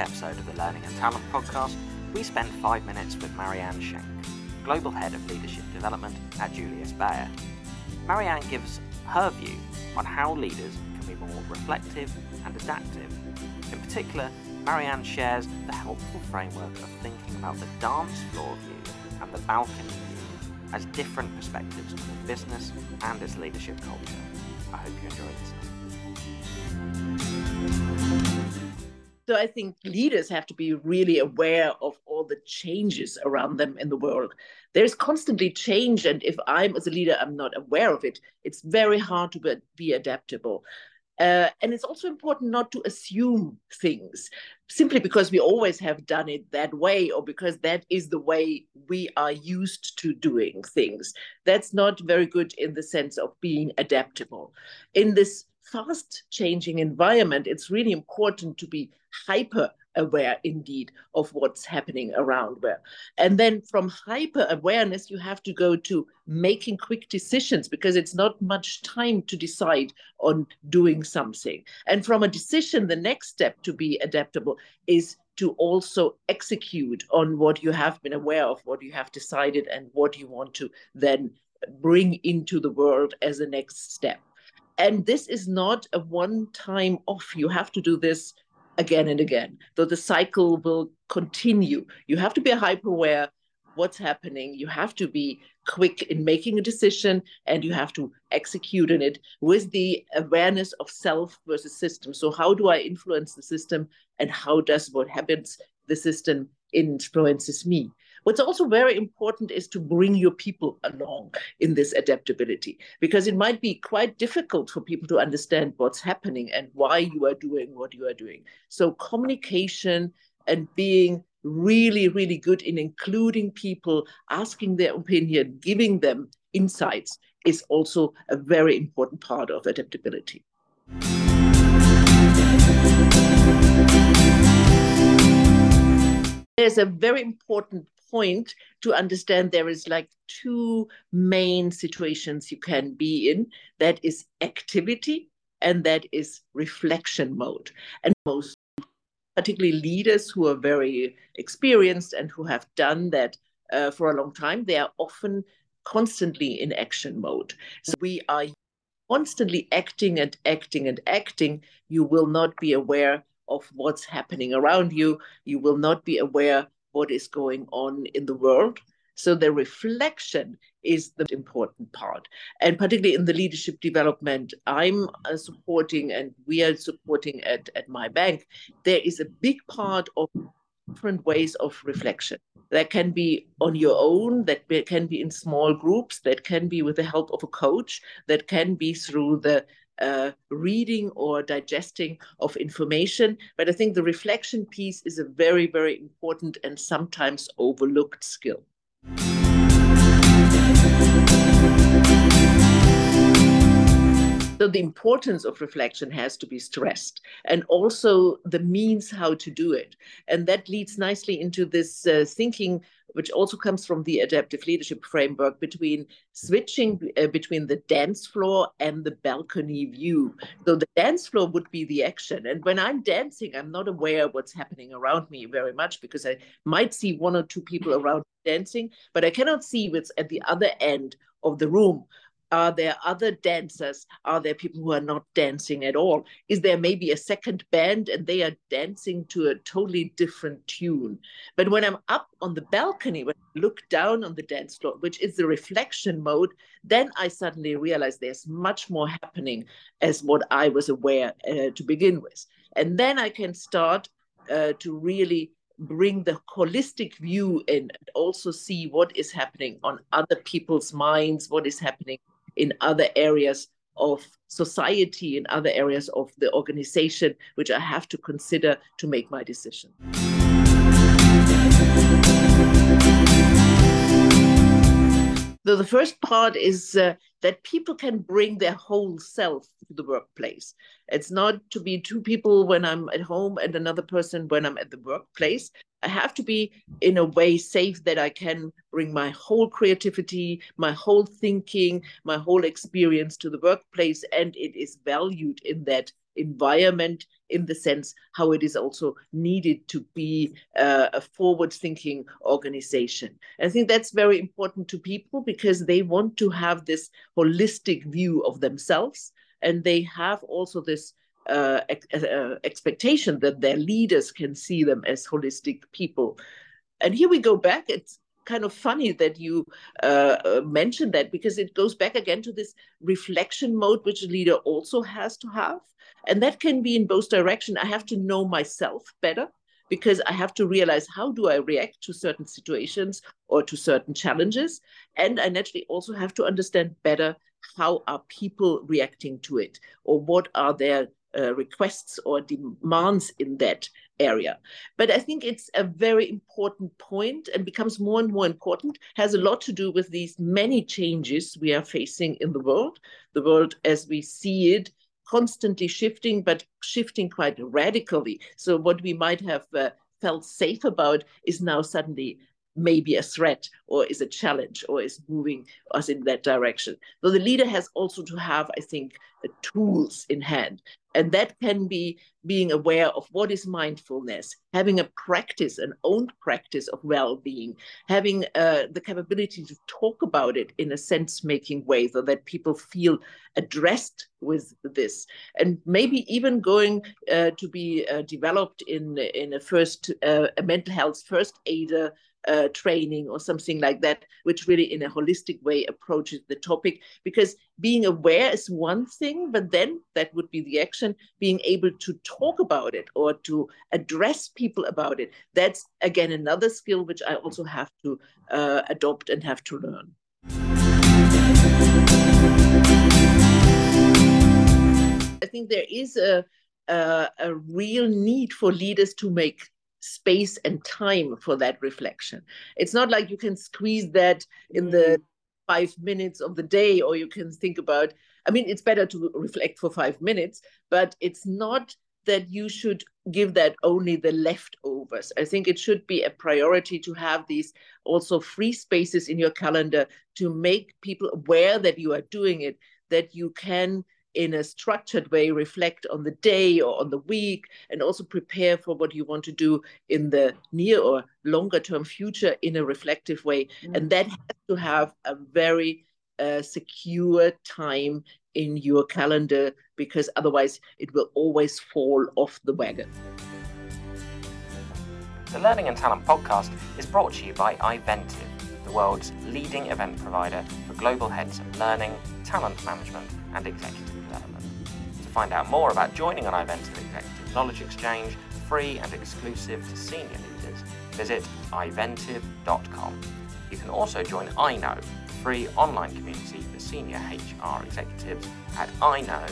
episode of the Learning and Talent podcast, we spend five minutes with Marianne Schenk, Global Head of Leadership Development at Julius Baer. Marianne gives her view on how leaders can be more reflective and adaptive. In particular, Marianne shares the helpful framework of thinking about the dance floor view and the balcony view as different perspectives on business and its leadership culture. I hope you enjoy this. So I think leaders have to be really aware of all the changes around them in the world. There's constantly change, and if I'm as a leader, I'm not aware of it, it's very hard to be adaptable. Uh, and it's also important not to assume things simply because we always have done it that way or because that is the way we are used to doing things. That's not very good in the sense of being adaptable. In this fast changing environment, it's really important to be hyper aware indeed of what's happening around where. And then from hyper awareness you have to go to making quick decisions because it's not much time to decide on doing something. And from a decision the next step to be adaptable is to also execute on what you have been aware of what you have decided and what you want to then bring into the world as a next step. And this is not a one time off. You have to do this again and again. So the cycle will continue. You have to be hyper aware what's happening. You have to be quick in making a decision and you have to execute on it with the awareness of self versus system. So how do I influence the system and how does what happens the system influences me? What's also very important is to bring your people along in this adaptability, because it might be quite difficult for people to understand what's happening and why you are doing what you are doing. So, communication and being really, really good in including people, asking their opinion, giving them insights is also a very important part of adaptability. There's a very important point to understand there is like two main situations you can be in. That is activity and that is reflection mode. And most particularly leaders who are very experienced and who have done that uh, for a long time they are often constantly in action mode. So we are constantly acting and acting and acting. You will not be aware of what's happening around you you will not be aware what is going on in the world. So the reflection is the important part. And particularly in the leadership development I'm uh, supporting and we are supporting at, at my bank, there is a big part of different ways of reflection. That can be on your own, that can be in small groups, that can be with the help of a coach, that can be through the uh, reading or digesting of information. But I think the reflection piece is a very, very important and sometimes overlooked skill. So the importance of reflection has to be stressed, and also the means how to do it. And that leads nicely into this uh, thinking which also comes from the adaptive leadership framework between switching uh, between the dance floor and the balcony view. So the dance floor would be the action. And when I'm dancing, I'm not aware of what's happening around me very much because I might see one or two people around dancing, but I cannot see what's at the other end of the room are there other dancers? Are there people who are not dancing at all? Is there maybe a second band and they are dancing to a totally different tune? But when I'm up on the balcony, when I look down on the dance floor, which is the reflection mode, then I suddenly realize there's much more happening as what I was aware uh, to begin with. And then I can start uh, to really bring the holistic view in and also see what is happening on other people's minds, what is happening in other areas of society, in other areas of the organization, which I have to consider to make my decision. So the first part is uh, that people can bring their whole self to the workplace. It's not to be two people when I'm at home and another person when I'm at the workplace. I have to be in a way safe that I can bring my whole creativity, my whole thinking, my whole experience to the workplace, and it is valued in that environment in the sense how it is also needed to be uh, a forward thinking organization. I think that's very important to people because they want to have this holistic view of themselves and they have also this uh, ex- uh, expectation that their leaders can see them as holistic people. And here we go back. It's kind of funny that you uh, uh, mentioned that because it goes back again to this reflection mode, which a leader also has to have. And that can be in both direction. I have to know myself better because I have to realize how do I react to certain situations or to certain challenges. And I naturally also have to understand better how are people reacting to it or what are their uh, requests or demands in that area. But I think it's a very important point and becomes more and more important, has a lot to do with these many changes we are facing in the world. The world as we see it constantly shifting, but shifting quite radically. So what we might have uh, felt safe about is now suddenly maybe a threat or is a challenge or is moving us in that direction. So the leader has also to have, I think, the tools in hand. And that can be being aware of what is mindfulness, having a practice, an own practice of well being, having uh, the capability to talk about it in a sense making way so that people feel addressed with this. And maybe even going uh, to be uh, developed in, in a first, uh, a mental health first aider uh, training or something like that, which really in a holistic way approaches the topic. Because being aware is one thing, but then that would be the action, being able to talk about it or to address people about it. That's again another skill which I also have to uh, adopt and have to learn. I think there is a, a, a real need for leaders to make space and time for that reflection. It's not like you can squeeze that in the mm. five minutes of the day, or you can think about, I mean, it's better to reflect for five minutes, but it's not that you should give that only the leftovers. I think it should be a priority to have these also free spaces in your calendar to make people aware that you are doing it, that you can in a structured way reflect on the day or on the week and also prepare for what you want to do in the near or longer term future in a reflective way mm-hmm. and that has to have a very uh, secure time in your calendar because otherwise it will always fall off the wagon the learning and talent podcast is brought to you by iVentiv the world's leading event provider for global heads of learning, talent management, and executive development. To find out more about joining an iVentiv Executive Knowledge Exchange, free and exclusive to senior leaders, visit iventiv.com. You can also join iKnow, the free online community for senior HR executives, at iknow.mn.co.